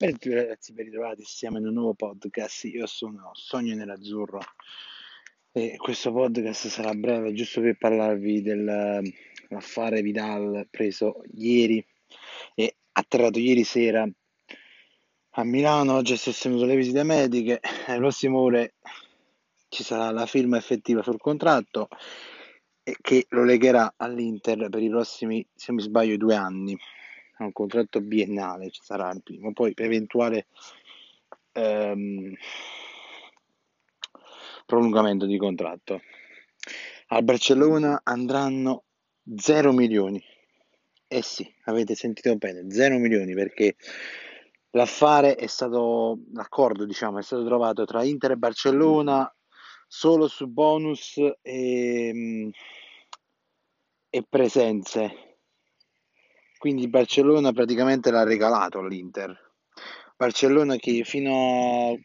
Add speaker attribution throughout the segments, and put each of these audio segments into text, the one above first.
Speaker 1: ragazzi, ben ritrovati, siamo in un nuovo podcast. Io sono Sogno Nerazzurro e questo podcast sarà breve, giusto per parlarvi dell'affare Vidal preso ieri e atterrato ieri sera a Milano. Oggi è sostenuto le visite mediche. Nelle prossime ore ci sarà la firma effettiva sul contratto che lo legherà all'Inter per i prossimi, se mi sbaglio, due anni è un contratto biennale, ci sarà il primo, poi per eventuale ehm, prolungamento di contratto. Al Barcellona andranno 0 milioni. Eh sì, avete sentito bene, 0 milioni perché l'affare è stato, l'accordo diciamo, è stato trovato tra Inter e Barcellona solo su bonus e, e presenze quindi Barcellona praticamente l'ha regalato all'Inter. Barcellona che fino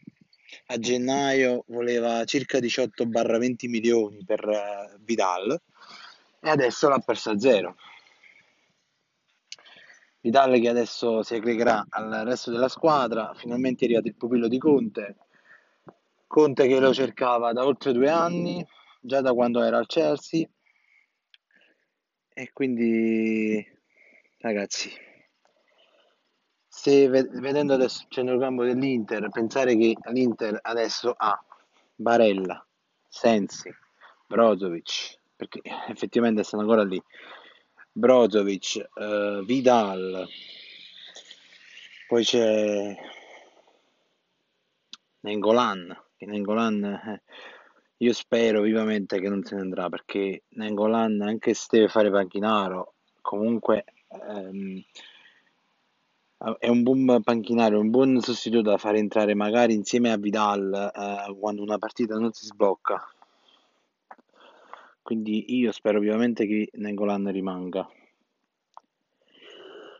Speaker 1: a gennaio voleva circa 18-20 milioni per uh, Vidal e adesso l'ha persa a zero. Vidal che adesso si aggregherà al resto della squadra, finalmente è arrivato il pupillo di Conte, Conte che lo cercava da oltre due anni, già da quando era al Chelsea e quindi Ragazzi, se vedendo adesso il centrocampo dell'Inter, pensare che l'Inter adesso ha Barella, Sensi, Brozovic, perché effettivamente stanno ancora lì, Brozovic, eh, Vidal, poi c'è Nengolan, che Nengolan eh, io spero vivamente che non se ne andrà perché Nengolan anche se deve fare panchinaro comunque ehm, è un buon panchinario, un buon sostituto da fare entrare magari insieme a Vidal eh, quando una partita non si sblocca. Quindi io spero ovviamente che Nengolan rimanga.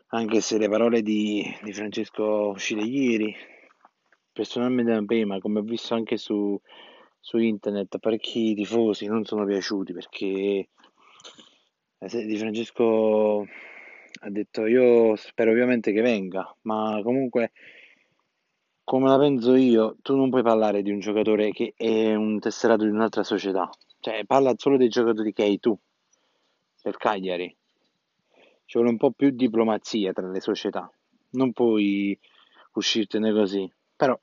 Speaker 1: Anche se le parole di, di Francesco uscite ieri, personalmente non prima, come ho visto anche su, su internet, parecchi tifosi non sono piaciuti perché eh, di Francesco ha detto io spero ovviamente che venga, ma comunque come la penso io, tu non puoi parlare di un giocatore che è un tesserato di un'altra società, cioè parla solo dei giocatori che hai tu, per Cagliari. Ci vuole un po' più diplomazia tra le società, non puoi uscirtene così. Però,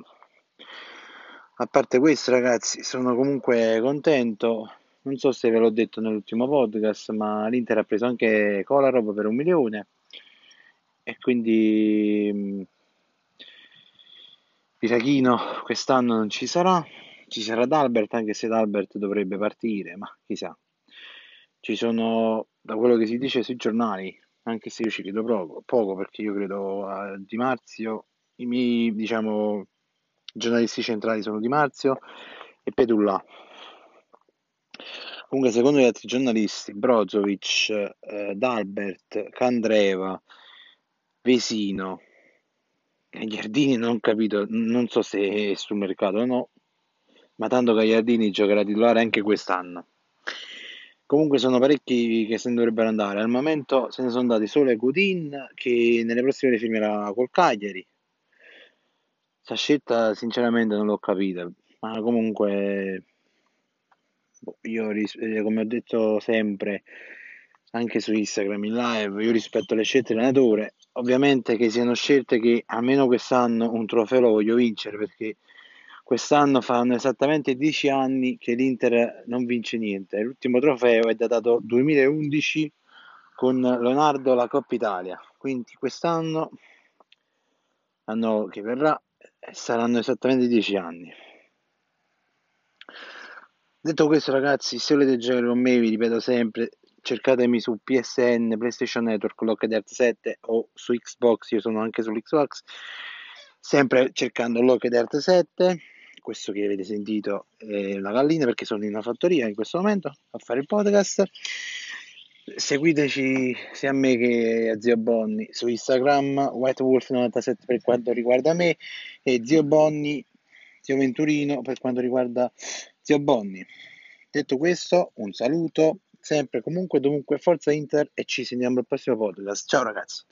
Speaker 1: a parte questo ragazzi, sono comunque contento non so se ve l'ho detto nell'ultimo podcast, ma l'Inter ha preso anche Kolarov per un milione. E quindi Pirachino mm, quest'anno non ci sarà, ci sarà D'Albert anche se D'Albert dovrebbe partire, ma chissà. Ci sono, da quello che si dice sui giornali, anche se io ci credo poco, poco perché io credo a Di Marzio, i miei diciamo giornalisti centrali sono Di Marzio e Pedulla Comunque, secondo gli altri giornalisti, Brozovic, eh, D'Albert, Candreva, Vesino Giardini non ho capito, non so se è sul mercato o no, ma tanto Gagliardini giocherà titolare anche quest'anno. Comunque sono parecchi che se ne dovrebbero andare. Al momento se ne sono andati solo e Coutin che nelle prossime ore firmerà col Cagliari. Questa scelta sinceramente non l'ho capita, ma comunque io, eh, come ho detto sempre, anche su Instagram in live, io rispetto le scelte dell'allenatore. Ovviamente che siano scelte che almeno quest'anno un trofeo lo voglio vincere perché quest'anno fanno esattamente 10 anni che l'Inter non vince niente. L'ultimo trofeo è datato 2011 con Leonardo la Coppa Italia. Quindi quest'anno, l'anno che verrà, saranno esattamente 10 anni. Detto questo, ragazzi, se volete giocare con me, vi ripeto sempre, cercatemi su PSN, PlayStation Network, Locked Art 7 o su Xbox, io sono anche sull'Xbox, sempre cercando Locked Art 7. Questo che avete sentito è la gallina perché sono in una fattoria in questo momento a fare il podcast. Seguiteci sia a me che a Zio Bonni su Instagram, WhiteWolf97 per quanto riguarda me e Zio Bonni, Zio Venturino per quanto riguarda Zio Bonni, detto questo, un saluto, sempre comunque dovunque Forza Inter e ci sentiamo al prossimo podcast. Ciao ragazzi.